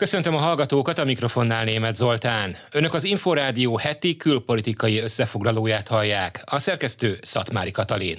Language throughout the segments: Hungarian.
Köszöntöm a hallgatókat, a mikrofonnál német Zoltán. Önök az Inforádió heti külpolitikai összefoglalóját hallják. A szerkesztő Szatmári Katalin.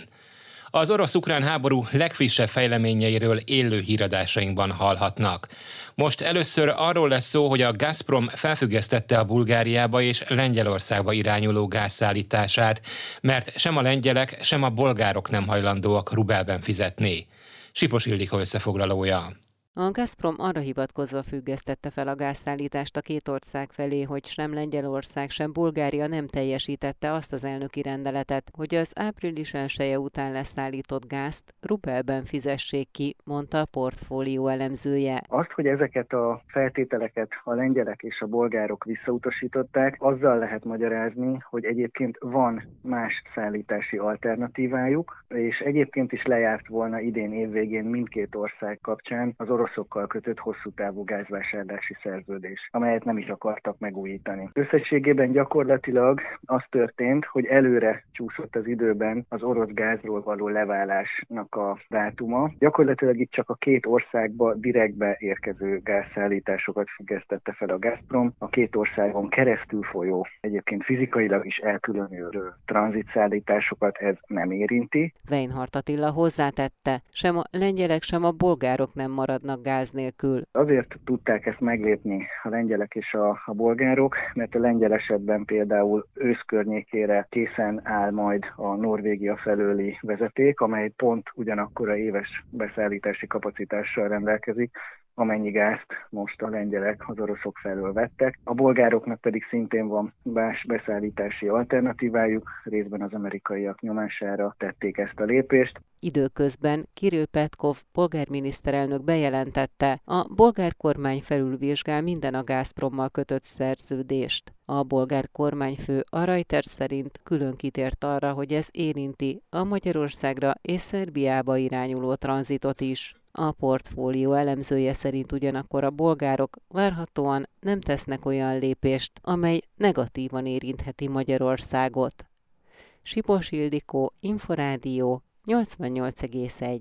Az orosz-ukrán háború legfrissebb fejleményeiről élő híradásainkban hallhatnak. Most először arról lesz szó, hogy a Gazprom felfüggesztette a Bulgáriába és Lengyelországba irányuló gázszállítását, mert sem a lengyelek, sem a bolgárok nem hajlandóak rubelben fizetni. Sipos Ildikó összefoglalója. A Gazprom arra hivatkozva függesztette fel a gázszállítást a két ország felé, hogy sem Lengyelország, sem Bulgária nem teljesítette azt az elnöki rendeletet, hogy az április 1 után leszállított gázt rubelben fizessék ki, mondta a portfólió elemzője. Azt, hogy ezeket a feltételeket a lengyelek és a bolgárok visszautasították, azzal lehet magyarázni, hogy egyébként van más szállítási alternatívájuk, és egyébként is lejárt volna idén évvégén mindkét ország kapcsán az oroszokkal kötött hosszú távú gázvásárlási szerződés, amelyet nem is akartak megújítani. Összességében gyakorlatilag az történt, hogy előre csúszott az időben az orosz gázról való leválásnak a dátuma. Gyakorlatilag itt csak a két országba direktbe érkező gázszállításokat függesztette fel a Gazprom. A két országon keresztül folyó, egyébként fizikailag is elkülönülő tranzitszállításokat ez nem érinti. Weinhardt Attila hozzátette, sem a lengyelek, sem a bolgárok nem maradnak maradnak gáz nélkül. Azért tudták ezt meglépni a lengyelek és a, a bolgárok, mert a lengyel esetben például ősz környékére készen áll majd a Norvégia felőli vezeték, amely pont ugyanakkor a éves beszállítási kapacitással rendelkezik, amennyi gázt most a lengyelek az oroszok felől vettek. A bolgároknak pedig szintén van más beszállítási alternatívájuk, részben az amerikaiak nyomására tették ezt a lépést. Időközben Kirill Petkov polgárminiszterelnök bejelentette, a bolgár kormány felülvizsgál minden a Gazprommal kötött szerződést. A bolgár kormányfő a Reuters szerint külön kitért arra, hogy ez érinti a Magyarországra és Szerbiába irányuló tranzitot is. A portfólió elemzője szerint ugyanakkor a bolgárok várhatóan nem tesznek olyan lépést, amely negatívan érintheti Magyarországot. Sipos Ildikó, Inforádió 88,1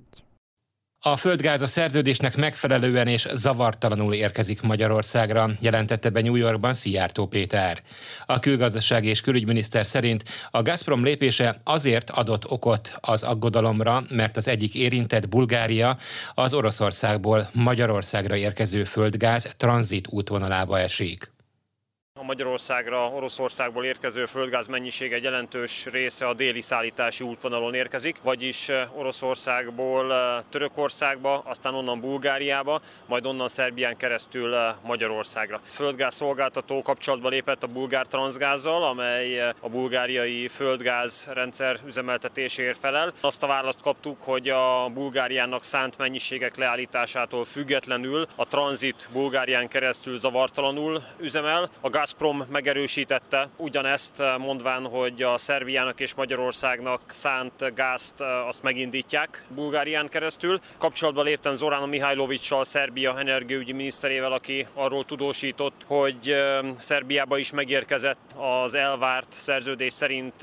a földgáz a szerződésnek megfelelően és zavartalanul érkezik Magyarországra, jelentette be New Yorkban Szijjártó Péter. A külgazdaság és külügyminiszter szerint a Gazprom lépése azért adott okot az aggodalomra, mert az egyik érintett Bulgária az Oroszországból Magyarországra érkező földgáz tranzit útvonalába esik. A Magyarországra, Oroszországból érkező földgáz mennyiség egy jelentős része a déli szállítási útvonalon érkezik, vagyis eh, Oroszországból eh, Törökországba, aztán onnan Bulgáriába, majd onnan Szerbián keresztül eh, Magyarországra. Földgáz szolgáltató kapcsolatba lépett a bulgár transzgázzal, amely a bulgáriai földgáz rendszer üzemeltetéséért felel. Azt a választ kaptuk, hogy a Bulgáriának szánt mennyiségek leállításától függetlenül a tranzit Bulgárián keresztül zavartalanul üzemel. A Gazprom megerősítette ugyanezt, mondván, hogy a Szerbiának és Magyarországnak szánt gázt azt megindítják Bulgárián keresztül. Kapcsolatba léptem Zorana Mihajlovicsal, Szerbia energiaügyi miniszterével, aki arról tudósított, hogy Szerbiába is megérkezett az elvárt szerződés szerint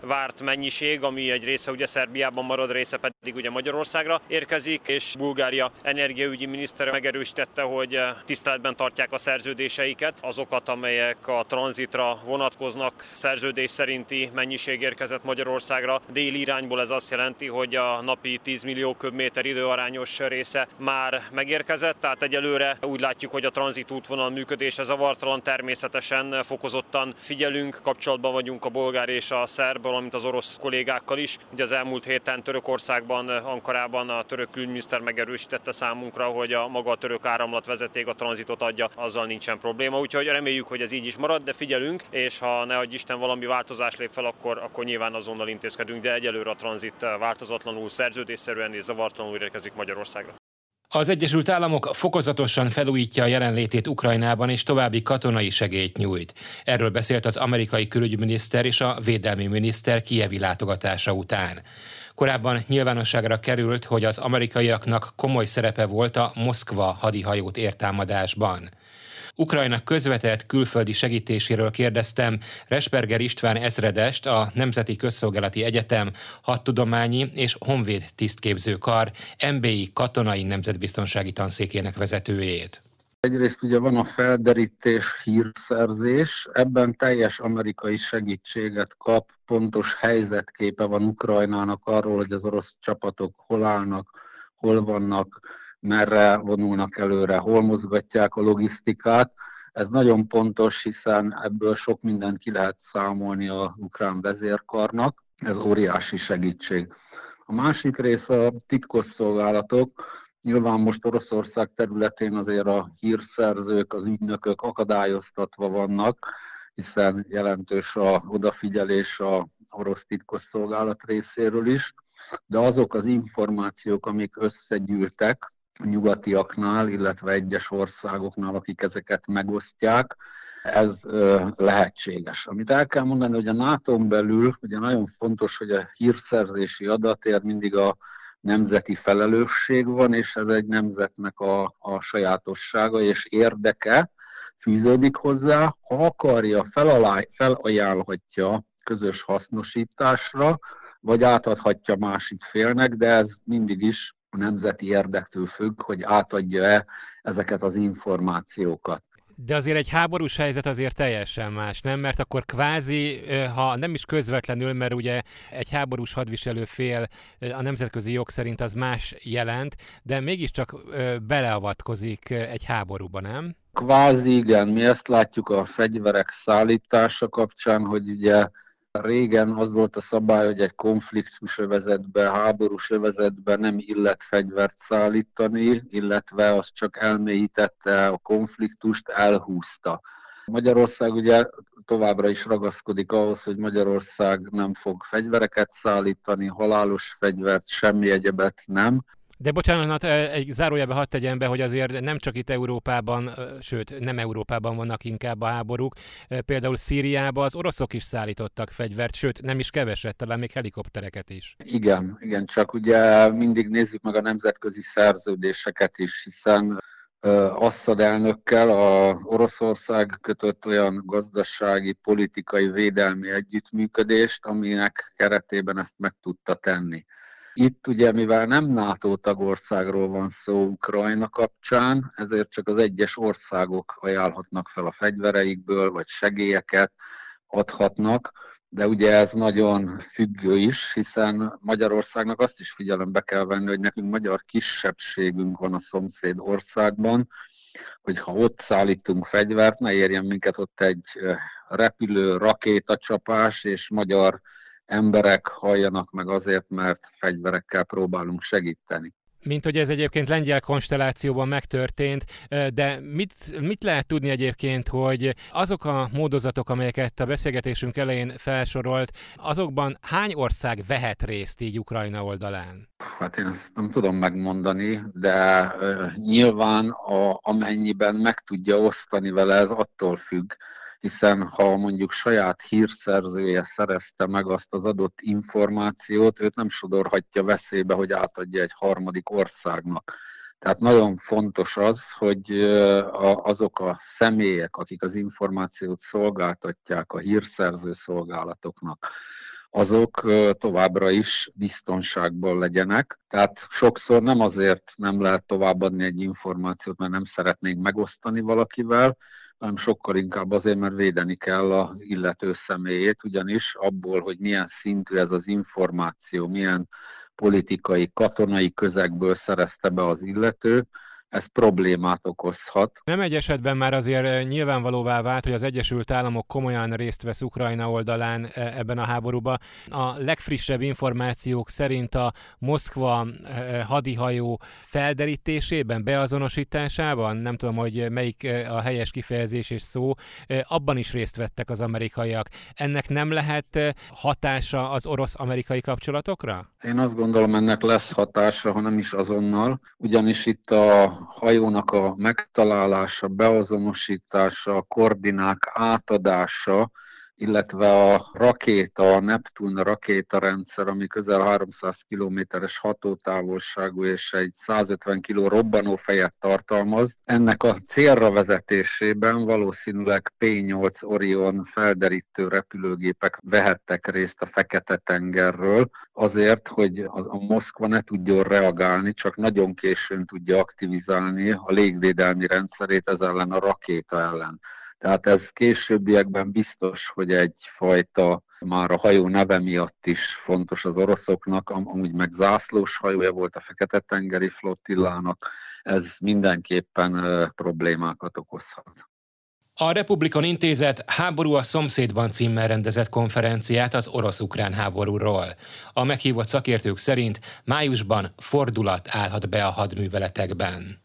várt mennyiség, ami egy része ugye Szerbiában marad, része pedig ugye Magyarországra érkezik, és Bulgária energiaügyi minisztere megerősítette, hogy tiszteletben tartják a szerződéseiket, azokat, amelyek amelyek a tranzitra vonatkoznak. Szerződés szerinti mennyiség érkezett Magyarországra. Déli irányból ez azt jelenti, hogy a napi 10 millió köbméter időarányos része már megérkezett, tehát egyelőre úgy látjuk, hogy a tranzit útvonal működése zavartalan, természetesen fokozottan figyelünk, kapcsolatban vagyunk a bolgár és a szerb, valamint az orosz kollégákkal is. Ugye az elmúlt héten Törökországban, Ankarában a török külügyminiszter megerősítette számunkra, hogy a maga a török áramlatvezeték a tranzitot adja, azzal nincsen probléma. Úgyhogy reméljük, hogy ez így is marad, de figyelünk, és ha ne adj Isten valami változás lép fel, akkor, akkor nyilván azonnal intézkedünk, de egyelőre a tranzit változatlanul, szerződésszerűen és zavartalanul érkezik Magyarországra. Az Egyesült Államok fokozatosan felújítja a jelenlétét Ukrajnában és további katonai segélyt nyújt. Erről beszélt az amerikai külügyminiszter és a védelmi miniszter kievi látogatása után. Korábban nyilvánosságra került, hogy az amerikaiaknak komoly szerepe volt a Moszkva hadihajót értámadásban. Ukrajna közvetett külföldi segítéséről kérdeztem Resperger István ezredest, a Nemzeti Közszolgálati Egyetem hadtudományi és honvéd tisztképző kar MBI katonai nemzetbiztonsági tanszékének vezetőjét. Egyrészt ugye van a felderítés, hírszerzés, ebben teljes amerikai segítséget kap, pontos helyzetképe van Ukrajnának arról, hogy az orosz csapatok hol állnak, hol vannak, merre vonulnak előre, hol mozgatják a logisztikát. Ez nagyon pontos, hiszen ebből sok mindent ki lehet számolni a ukrán vezérkarnak, ez óriási segítség. A másik rész a titkosszolgálatok, Nyilván most Oroszország területén azért a hírszerzők, az ügynökök akadályoztatva vannak, hiszen jelentős a odafigyelés a orosz titkosszolgálat részéről is, de azok az információk, amik összegyűltek nyugatiaknál, illetve egyes országoknál, akik ezeket megosztják, ez lehetséges. Amit el kell mondani, hogy a nato belül ugye nagyon fontos, hogy a hírszerzési adatért mindig a nemzeti felelősség van, és ez egy nemzetnek a, a sajátossága és érdeke fűződik hozzá. Ha akarja, felalá, felajánlhatja közös hasznosításra, vagy átadhatja másik félnek, de ez mindig is a nemzeti érdektől függ, hogy átadja-e ezeket az információkat. De azért egy háborús helyzet azért teljesen más, nem? Mert akkor kvázi, ha nem is közvetlenül, mert ugye egy háborús hadviselő fél a nemzetközi jog szerint az más jelent, de mégiscsak beleavatkozik egy háborúba, nem? Kvázi igen, mi ezt látjuk a fegyverek szállítása kapcsán, hogy ugye Régen az volt a szabály, hogy egy konfliktus övezetbe, háborús övezetbe nem illet fegyvert szállítani, illetve az csak elmélyítette a konfliktust, elhúzta. Magyarország ugye továbbra is ragaszkodik ahhoz, hogy Magyarország nem fog fegyvereket szállítani, halálos fegyvert, semmi egyebet nem. De bocsánat, egy zárójelbe hadd tegyem be, hogy azért nem csak itt Európában, sőt nem Európában vannak inkább a háborúk. Például Szíriába az oroszok is szállítottak fegyvert, sőt nem is keveset, talán még helikoptereket is. Igen, igen, csak ugye mindig nézzük meg a nemzetközi szerződéseket is, hiszen Assad elnökkel a Oroszország kötött olyan gazdasági, politikai, védelmi együttműködést, aminek keretében ezt meg tudta tenni. Itt ugye, mivel nem NATO tagországról van szó Ukrajna kapcsán, ezért csak az egyes országok ajánlhatnak fel a fegyvereikből, vagy segélyeket adhatnak, de ugye ez nagyon függő is, hiszen Magyarországnak azt is figyelembe kell venni, hogy nekünk magyar kisebbségünk van a szomszéd országban, hogy ha ott szállítunk fegyvert, ne érjen minket ott egy repülő, rakétacsapás, és magyar emberek halljanak meg azért, mert fegyverekkel próbálunk segíteni mint hogy ez egyébként lengyel konstellációban megtörtént, de mit, mit lehet tudni egyébként, hogy azok a módozatok, amelyeket a beszélgetésünk elején felsorolt, azokban hány ország vehet részt így Ukrajna oldalán? Hát én ezt nem tudom megmondani, de uh, nyilván a, amennyiben meg tudja osztani vele, ez attól függ, hiszen ha mondjuk saját hírszerzője szerezte meg azt az adott információt, őt nem sodorhatja veszélybe, hogy átadja egy harmadik országnak. Tehát nagyon fontos az, hogy azok a személyek, akik az információt szolgáltatják a hírszerző szolgálatoknak, azok továbbra is biztonságban legyenek. Tehát sokszor nem azért nem lehet továbbadni egy információt, mert nem szeretnénk megosztani valakivel, hanem sokkal inkább azért, mert védeni kell az illető személyét, ugyanis abból, hogy milyen szintű ez az információ, milyen politikai, katonai közegből szerezte be az illető, ez problémát okozhat. Nem egy esetben már azért eh, nyilvánvalóvá vált, hogy az Egyesült Államok komolyan részt vesz Ukrajna oldalán eh, ebben a háborúban. A legfrissebb információk szerint a Moszkva eh, hadihajó felderítésében, beazonosításában, nem tudom, hogy melyik a helyes kifejezés és szó, abban is részt vettek az amerikaiak. Ennek nem lehet hatása az orosz-amerikai kapcsolatokra? Én azt gondolom, ennek lesz hatása, ha nem is azonnal, ugyanis itt a hajónak a megtalálása, beazonosítása, a koordinák átadása, illetve a rakéta, a Neptun rakétarendszer, ami közel 300 kilométeres hatótávolságú és egy 150 kg robbanófejet tartalmaz. Ennek a célra vezetésében valószínűleg P-8 Orion felderítő repülőgépek vehettek részt a Fekete-tengerről, azért, hogy a Moszkva ne tudjon reagálni, csak nagyon későn tudja aktivizálni a légvédelmi rendszerét ez ellen a rakéta ellen. Tehát ez későbbiekben biztos, hogy egyfajta már a hajó neve miatt is fontos az oroszoknak, amúgy meg zászlós hajója volt a Fekete-tengeri flottillának, ez mindenképpen problémákat okozhat. A Republikon Intézet Háború a szomszédban címmel rendezett konferenciát az orosz-ukrán háborúról. A meghívott szakértők szerint májusban fordulat állhat be a hadműveletekben.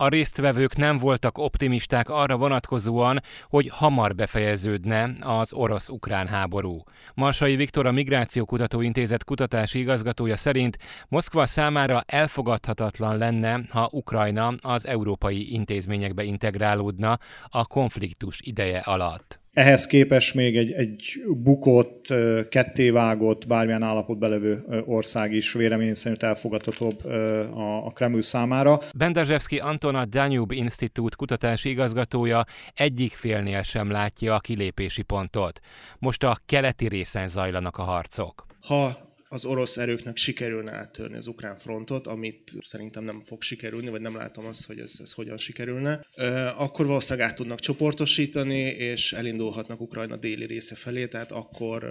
A résztvevők nem voltak optimisták arra vonatkozóan, hogy hamar befejeződne az orosz-ukrán háború. Marsai Viktor a Migrációkutató Intézet kutatási igazgatója szerint Moszkva számára elfogadhatatlan lenne, ha Ukrajna az európai intézményekbe integrálódna a konfliktus ideje alatt. Ehhez képest még egy, egy bukott, kettévágott, bármilyen állapot belevő ország is vélemény szerint elfogadhatóbb a, a Kreml számára. Bendazsevski Anton a Danube Institute kutatási igazgatója egyik félnél sem látja a kilépési pontot. Most a keleti részen zajlanak a harcok. Ha az orosz erőknek sikerülne áttörni az ukrán frontot, amit szerintem nem fog sikerülni, vagy nem látom azt, hogy ez, ez hogyan sikerülne, akkor valószínűleg át tudnak csoportosítani, és elindulhatnak Ukrajna déli része felé, tehát akkor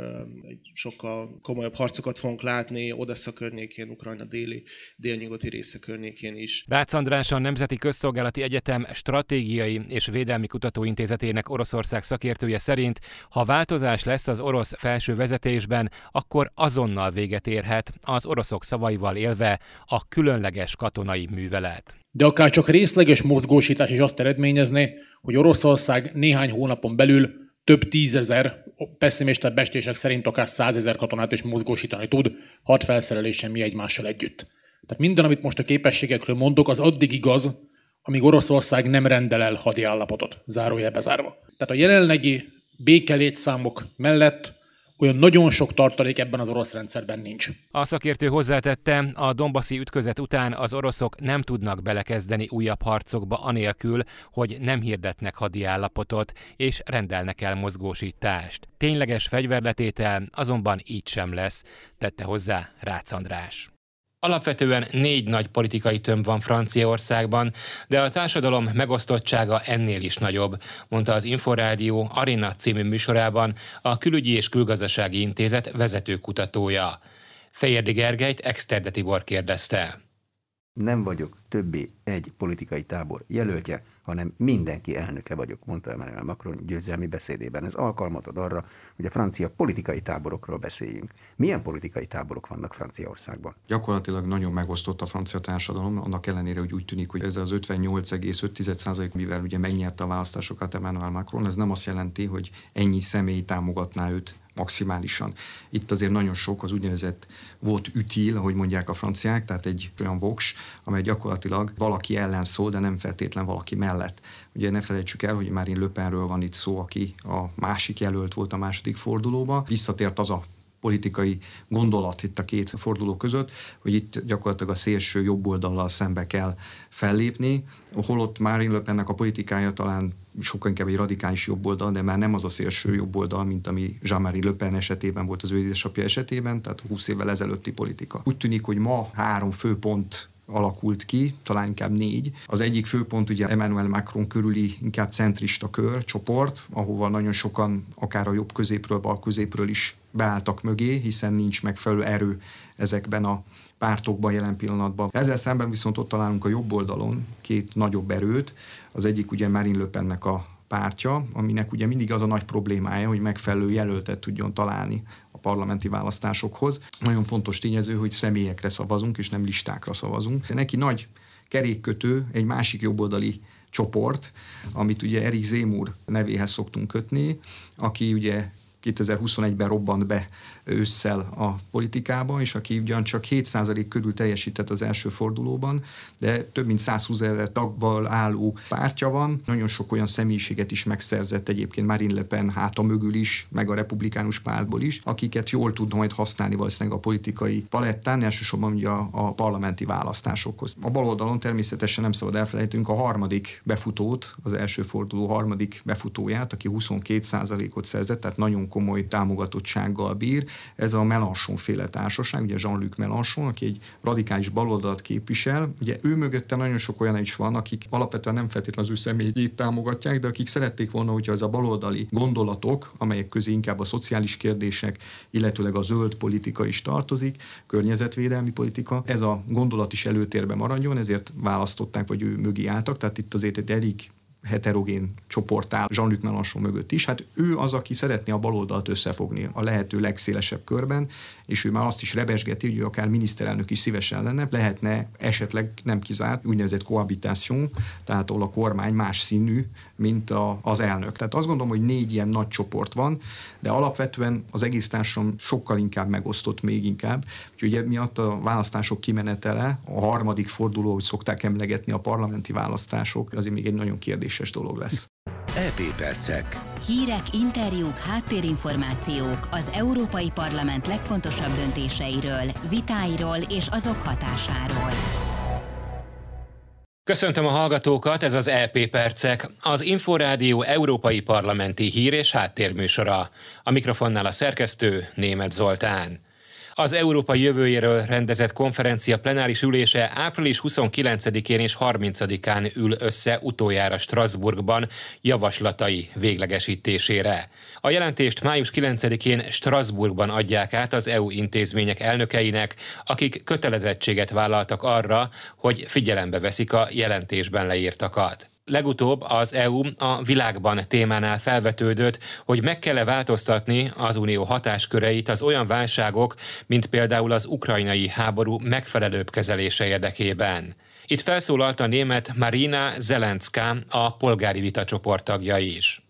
egy sokkal komolyabb harcokat fogunk látni Odessa környékén, Ukrajna déli, délnyugati része környékén is. Rácz András a Nemzeti Közszolgálati Egyetem Stratégiai és Védelmi Kutatóintézetének Oroszország szakértője szerint, ha változás lesz az orosz felső vezetésben, akkor azonnal vég véget érhet, az oroszok szavaival élve a különleges katonai művelet. De akár csak részleges mozgósítás is azt eredményezné, hogy Oroszország néhány hónapon belül több tízezer, pessimista bestések szerint akár százezer katonát is mozgósítani tud, hat felszerelésen mi egymással együtt. Tehát minden, amit most a képességekről mondok, az addig igaz, amíg Oroszország nem rendel el hadi állapotot, zárójelbe zárva. Tehát a jelenlegi békelétszámok mellett olyan nagyon sok tartalék ebben az orosz rendszerben nincs. A szakértő hozzátette, a Dombaszi ütközet után az oroszok nem tudnak belekezdeni újabb harcokba anélkül, hogy nem hirdetnek hadi állapotot és rendelnek el mozgósítást. Tényleges fegyverletétel azonban így sem lesz, tette hozzá Rácz András. Alapvetően négy nagy politikai tömb van Franciaországban, de a társadalom megosztottsága ennél is nagyobb, mondta az Inforádió Arena című műsorában a Külügyi és Külgazdasági Intézet vezető kutatója. Fejérdi Gergelyt Exterde Tibor kérdezte. Nem vagyok többé egy politikai tábor jelöltje, hanem mindenki elnöke vagyok, mondta Emmanuel Macron győzelmi beszédében. Ez alkalmat ad arra, hogy a francia politikai táborokról beszéljünk. Milyen politikai táborok vannak Franciaországban? Gyakorlatilag nagyon megosztott a francia társadalom, annak ellenére, hogy úgy tűnik, hogy ez az 58,5% mivel ugye megnyerte a választásokat Emmanuel Macron, ez nem azt jelenti, hogy ennyi személy támogatná őt maximálisan. Itt azért nagyon sok az úgynevezett volt ütil, ahogy mondják a franciák, tehát egy olyan voks, amely gyakorlatilag valaki ellen szól, de nem feltétlen valaki mellett. Ugye ne felejtsük el, hogy már Le Penről van itt szó, aki a másik jelölt volt a második fordulóba. Visszatért az a politikai gondolat itt a két forduló között, hogy itt gyakorlatilag a szélső jobb oldallal szembe kell fellépni, holott Marine Le Pennek a politikája talán sokkal inkább egy radikális jobboldal, de már nem az a szélső jobboldal, mint ami Jean-Marie Le esetében volt az ő édesapja esetében, tehát 20 évvel ezelőtti politika. Úgy tűnik, hogy ma három főpont alakult ki, talán inkább négy. Az egyik főpont ugye Emmanuel Macron körüli inkább centrista kör, csoport, ahova nagyon sokan akár a jobb középről, bal középről is beálltak mögé, hiszen nincs megfelelő erő ezekben a pártokban jelen pillanatban. Ezzel szemben viszont ott találunk a jobb oldalon két nagyobb erőt. Az egyik ugye Marine Le Pennek a pártja, aminek ugye mindig az a nagy problémája, hogy megfelelő jelöltet tudjon találni a parlamenti választásokhoz. Nagyon fontos tényező, hogy személyekre szavazunk, és nem listákra szavazunk. De neki nagy kerékkötő egy másik jobboldali csoport, amit ugye Erik Zémur nevéhez szoktunk kötni, aki ugye 2021-ben robbant be ősszel a politikába, és aki ugyancsak 7% körül teljesített az első fordulóban, de több mint 120 ezer tagból álló pártja van. Nagyon sok olyan személyiséget is megszerzett egyébként Marine Le Pen háta mögül is, meg a republikánus pártból is, akiket jól tud majd használni valószínűleg a politikai palettán, elsősorban ugye a, a parlamenti választásokhoz. A baloldalon természetesen nem szabad elfelejtünk a harmadik befutót, az első forduló harmadik befutóját, aki 22%-ot szerzett, tehát nagyon komoly támogatottsággal bír. Ez a Melanchon féle társaság, ugye Jean-Luc Melanchon, aki egy radikális baloldalt képvisel. Ugye ő mögötte nagyon sok olyan is van, akik alapvetően nem feltétlenül az ő személyét támogatják, de akik szerették volna, hogyha ez a baloldali gondolatok, amelyek közé inkább a szociális kérdések, illetőleg a zöld politika is tartozik, környezetvédelmi politika, ez a gondolat is előtérbe maradjon, ezért választották, vagy ő mögé álltak, tehát itt azért egy elég heterogén csoport áll Jean-Luc Mélenchon mögött is. Hát ő az, aki szeretné a baloldalt összefogni a lehető legszélesebb körben, és ő már azt is rebesgeti, hogy akár miniszterelnök is szívesen lenne, lehetne esetleg nem kizárt úgynevezett kohabitáció, tehát ahol a kormány más színű, mint a, az elnök. Tehát azt gondolom, hogy négy ilyen nagy csoport van, de alapvetően az egész társadalom sokkal inkább megosztott, még inkább. Úgyhogy miatt a választások kimenetele, a harmadik forduló, hogy szokták emlegetni a parlamenti választások, azért még egy nagyon kérdéses dolog lesz. EP Percek. Hírek, interjúk, háttérinformációk az Európai Parlament legfontosabb döntéseiről, vitáiról és azok hatásáról. Köszöntöm a hallgatókat, ez az EP Percek, az Inforádió Európai Parlamenti Hír és Háttérműsora. A mikrofonnál a szerkesztő Német Zoltán. Az Európa jövőjéről rendezett konferencia plenáris ülése április 29-én és 30-án ül össze utoljára Strasbourgban javaslatai véglegesítésére. A jelentést május 9-én Strasbourgban adják át az EU intézmények elnökeinek, akik kötelezettséget vállaltak arra, hogy figyelembe veszik a jelentésben leírtakat. Legutóbb az EU a világban témánál felvetődött, hogy meg kell-e változtatni az unió hatásköreit az olyan válságok, mint például az ukrajnai háború megfelelőbb kezelése érdekében. Itt felszólalt a német Marina Zelenska, a polgári vitacsoport tagja is.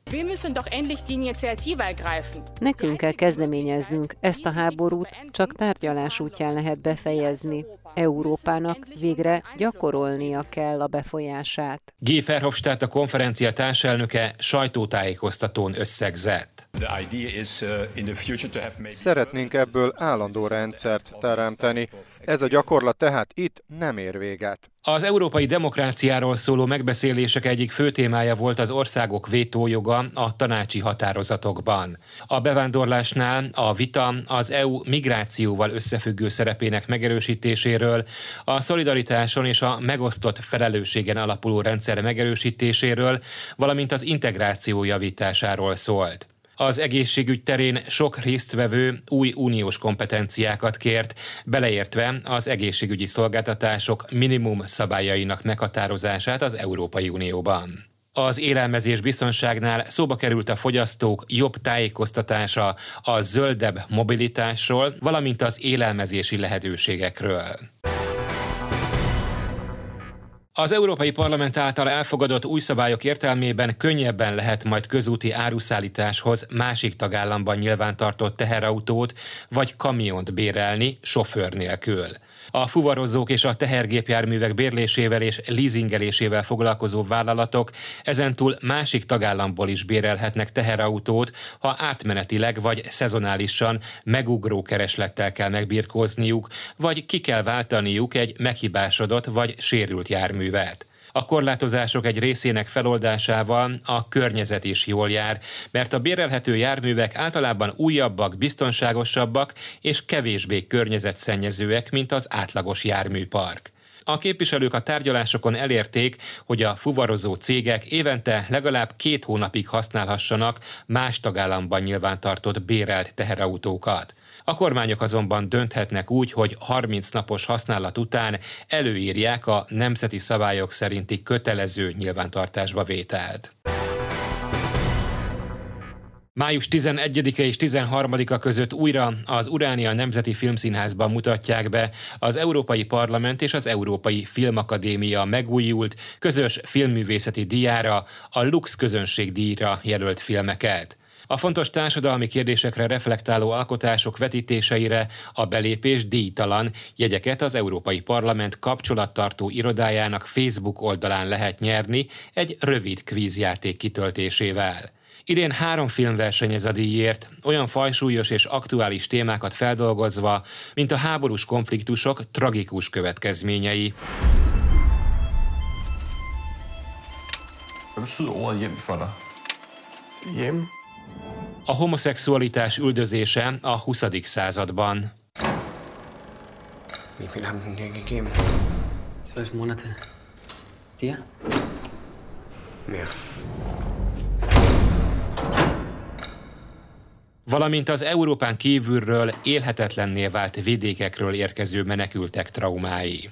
Nekünk kell kezdeményeznünk ezt a háborút, csak tárgyalás útján lehet befejezni. Európának végre gyakorolnia kell a befolyását. Guy Verhofstadt a konferencia társelnöke sajtótájékoztatón összegzett. Uh, Szeretnénk ebből állandó rendszert teremteni. Ez a gyakorlat tehát itt nem ér véget. Az európai demokráciáról szóló megbeszélések egyik fő témája volt az országok vétójoga a tanácsi határozatokban. A bevándorlásnál a vita az EU migrációval összefüggő szerepének megerősítéséről, a szolidaritáson és a megosztott felelősségen alapuló rendszer megerősítéséről, valamint az integráció javításáról szólt. Az egészségügy terén sok résztvevő új uniós kompetenciákat kért, beleértve az egészségügyi szolgáltatások minimum szabályainak meghatározását az Európai Unióban. Az élelmezés biztonságnál szóba került a fogyasztók jobb tájékoztatása a zöldebb mobilitásról, valamint az élelmezési lehetőségekről. Az Európai Parlament által elfogadott új szabályok értelmében könnyebben lehet majd közúti áruszállításhoz másik tagállamban nyilvántartott teherautót vagy kamiont bérelni sofőr nélkül. A fuvarozók és a tehergépjárművek bérlésével és leasingelésével foglalkozó vállalatok ezentúl másik tagállamból is bérelhetnek teherautót, ha átmenetileg vagy szezonálisan megugró kereslettel kell megbirkózniuk, vagy ki kell váltaniuk egy meghibásodott vagy sérült járművet. A korlátozások egy részének feloldásával a környezet is jól jár, mert a bérelhető járművek általában újabbak, biztonságosabbak és kevésbé környezetszennyezőek, mint az átlagos járműpark. A képviselők a tárgyalásokon elérték, hogy a fuvarozó cégek évente legalább két hónapig használhassanak más tagállamban nyilvántartott bérelt teherautókat. A kormányok azonban dönthetnek úgy, hogy 30 napos használat után előírják a nemzeti szabályok szerinti kötelező nyilvántartásba vételt. Május 11-e és 13-a között újra az Uránia Nemzeti Filmszínházban mutatják be az Európai Parlament és az Európai Filmakadémia megújult közös filmművészeti díjára, a Lux közönség díjra jelölt filmeket. A fontos társadalmi kérdésekre reflektáló alkotások vetítéseire a belépés díjtalan jegyeket az Európai Parlament kapcsolattartó irodájának Facebook oldalán lehet nyerni egy rövid kvízjáték kitöltésével. Idén három film versenyez a díjért, olyan fajsúlyos és aktuális témákat feldolgozva, mint a háborús konfliktusok tragikus következményei. Hvad betyder ordet hjem for dig? Hjem? A homoszexualitás üldözése a 20. században. Vi vil have den ikke igennem. Zwölf Monate. Dir? Mere. valamint az Európán kívülről élhetetlenné vált vidékekről érkező menekültek traumái.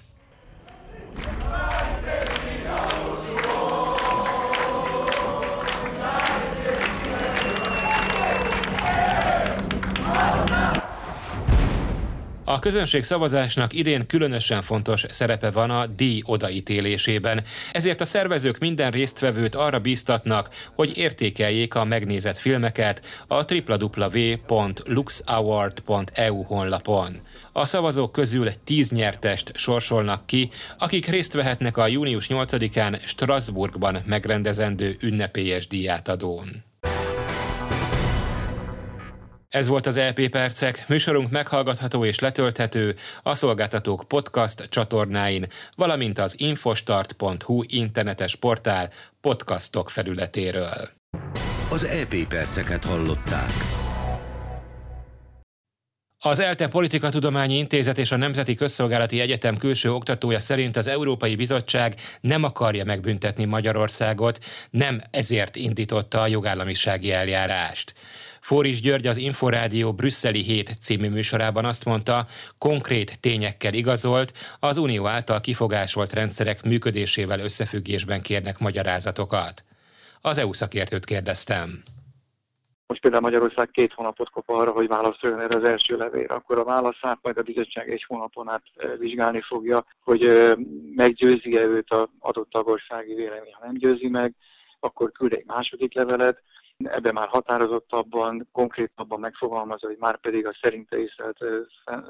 A közönség szavazásnak idén különösen fontos szerepe van a díj odaítélésében, ezért a szervezők minden résztvevőt arra bíztatnak, hogy értékeljék a megnézett filmeket a www.luxaward.eu honlapon. A szavazók közül tíz nyertest sorsolnak ki, akik részt vehetnek a június 8-án Strasbourgban megrendezendő ünnepélyes díjátadón. Ez volt az LP e Percek, műsorunk meghallgatható és letölthető a szolgáltatók podcast csatornáin, valamint az infostart.hu internetes portál podcastok felületéről. Az LP e Perceket hallották. Az ELTE Politikatudományi Intézet és a Nemzeti Közszolgálati Egyetem külső oktatója szerint az Európai Bizottság nem akarja megbüntetni Magyarországot, nem ezért indította a jogállamisági eljárást. Fóris György az Inforádió Brüsszeli Hét című műsorában azt mondta, konkrét tényekkel igazolt, az Unió által kifogásolt rendszerek működésével összefüggésben kérnek magyarázatokat. Az EU szakértőt kérdeztem. Most például Magyarország két hónapot kap arra, hogy válaszoljon erre az első levélre, akkor a válaszát majd a bizottság egy hónapon át eh, vizsgálni fogja, hogy eh, meggyőzi-e őt az adott tagországi vélemény. Ha nem győzi meg, akkor küld egy második levelet, ebben már határozottabban, konkrétabban megfogalmazza, hogy már pedig a szerinte észlelt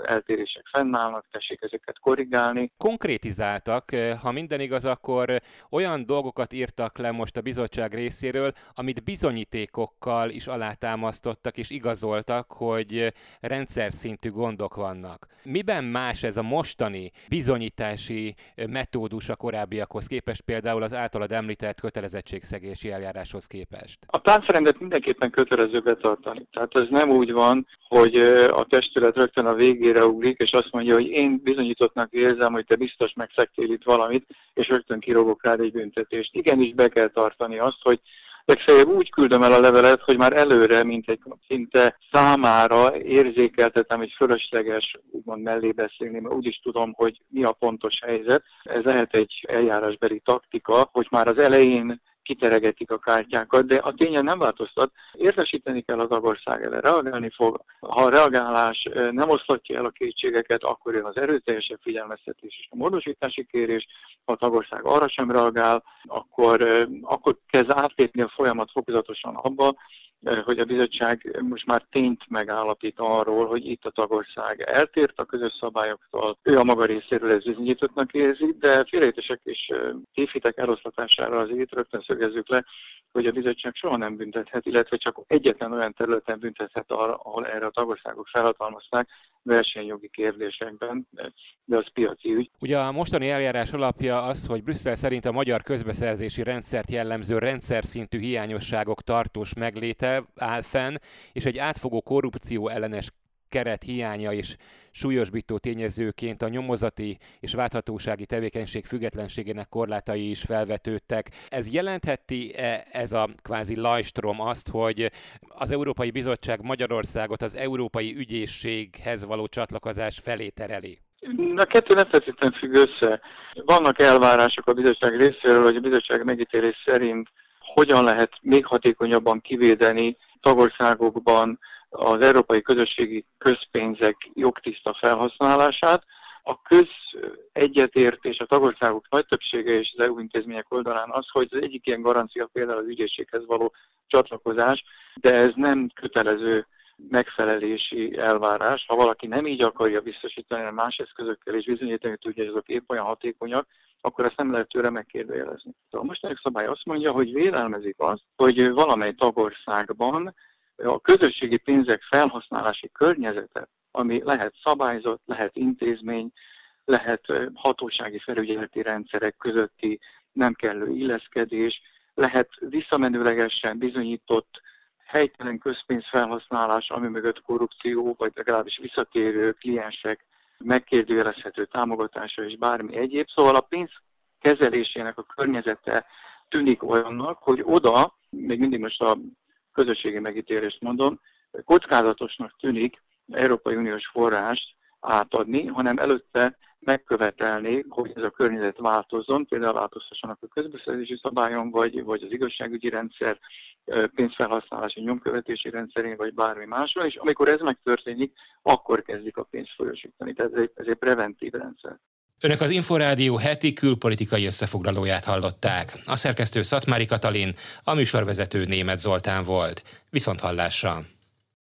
eltérések fennállnak, tessék ezeket korrigálni. Konkrétizáltak, ha minden igaz, akkor olyan dolgokat írtak le most a bizottság részéről, amit bizonyítékokkal is alátámasztottak és igazoltak, hogy rendszer szintű gondok vannak. Miben más ez a mostani bizonyítási metódus a korábbiakhoz képest, például az általad említett kötelezettségszegési eljáráshoz képest? A táncrendet mindenképpen kötelező betartani. Tehát ez nem úgy van, hogy a testület rögtön a végére ugrik, és azt mondja, hogy én bizonyítottnak érzem, hogy te biztos megszektél itt valamit, és rögtön kirogok rád egy büntetést. Igenis be kell tartani azt, hogy legfeljebb úgy küldöm el a levelet, hogy már előre, mint egy szinte számára érzékeltetem egy fölösleges, úgymond mellé beszélni, mert úgyis tudom, hogy mi a pontos helyzet. Ez lehet egy eljárásbeli taktika, hogy már az elején kiteregetik a kártyákat, de a tényen nem változtat. Értesíteni kell az tagország erre, reagálni fog. Ha a reagálás nem oszlatja el a kétségeket, akkor jön az erőteljesebb figyelmeztetés és a módosítási kérés. Ha a tagország arra sem reagál, akkor, akkor kezd átlépni a folyamat fokozatosan abba, hogy a bizottság most már tényt megállapít arról, hogy itt a tagország eltért a közös szabályoktól. Ő a maga részéről ez bizonyítottnak érzi, de félrejtések és tévhitek eloszlatására azért rögtön szögezzük le, hogy a bizottság soha nem büntethet, illetve csak egyetlen olyan területen büntethet, ahol erre a tagországok felhatalmazták, versenyjogi kérdésekben, de az piaci ügy. Ugye a mostani eljárás alapja az, hogy Brüsszel szerint a magyar közbeszerzési rendszert jellemző rendszer szintű hiányosságok tartós megléte áll fenn, és egy átfogó korrupció ellenes keret hiánya és súlyosbító tényezőként a nyomozati és válthatósági tevékenység függetlenségének korlátai is felvetődtek. Ez jelentheti ez a kvázi lajstrom azt, hogy az Európai Bizottság Magyarországot az Európai Ügyészséghez való csatlakozás felé tereli? A kettő nem feltétlenül függ össze. Vannak elvárások a bizottság részéről, hogy a bizottság megítélés szerint hogyan lehet még hatékonyabban kivédeni tagországokban az európai közösségi közpénzek jogtiszta felhasználását. A közegyetértés a tagországok nagy többsége és az EU intézmények oldalán az, hogy az egyik ilyen garancia például az ügyészséghez való csatlakozás, de ez nem kötelező megfelelési elvárás. Ha valaki nem így akarja biztosítani, hanem más eszközökkel és bizonyítani tudja, hogy azok épp olyan hatékonyak, akkor ezt nem lehet tőle megkérdőjelezni. A mostani szabály azt mondja, hogy vélelmezik azt, hogy valamely tagországban a közösségi pénzek felhasználási környezete, ami lehet szabályzott, lehet intézmény, lehet hatósági felügyeleti rendszerek közötti nem kellő illeszkedés, lehet visszamenőlegesen bizonyított helytelen közpénz felhasználás, ami mögött korrupció, vagy legalábbis visszatérő kliensek megkérdőjelezhető támogatása és bármi egyéb. Szóval a pénz kezelésének a környezete tűnik olyannak, hogy oda, még mindig most a közösségi megítélést mondom, kockázatosnak tűnik Európai Uniós forrást átadni, hanem előtte megkövetelni, hogy ez a környezet változzon, például változtassanak a közbeszerzési szabályon, vagy, vagy az igazságügyi rendszer, pénzfelhasználási nyomkövetési rendszerén, vagy bármi másra, és amikor ez megtörténik, akkor kezdik a pénzt folyosítani. Tehát ez egy, ez egy preventív rendszer. Önök az Inforádió heti külpolitikai összefoglalóját hallották. A szerkesztő Szatmári Katalin, a műsorvezető német Zoltán volt. Viszont hallásra!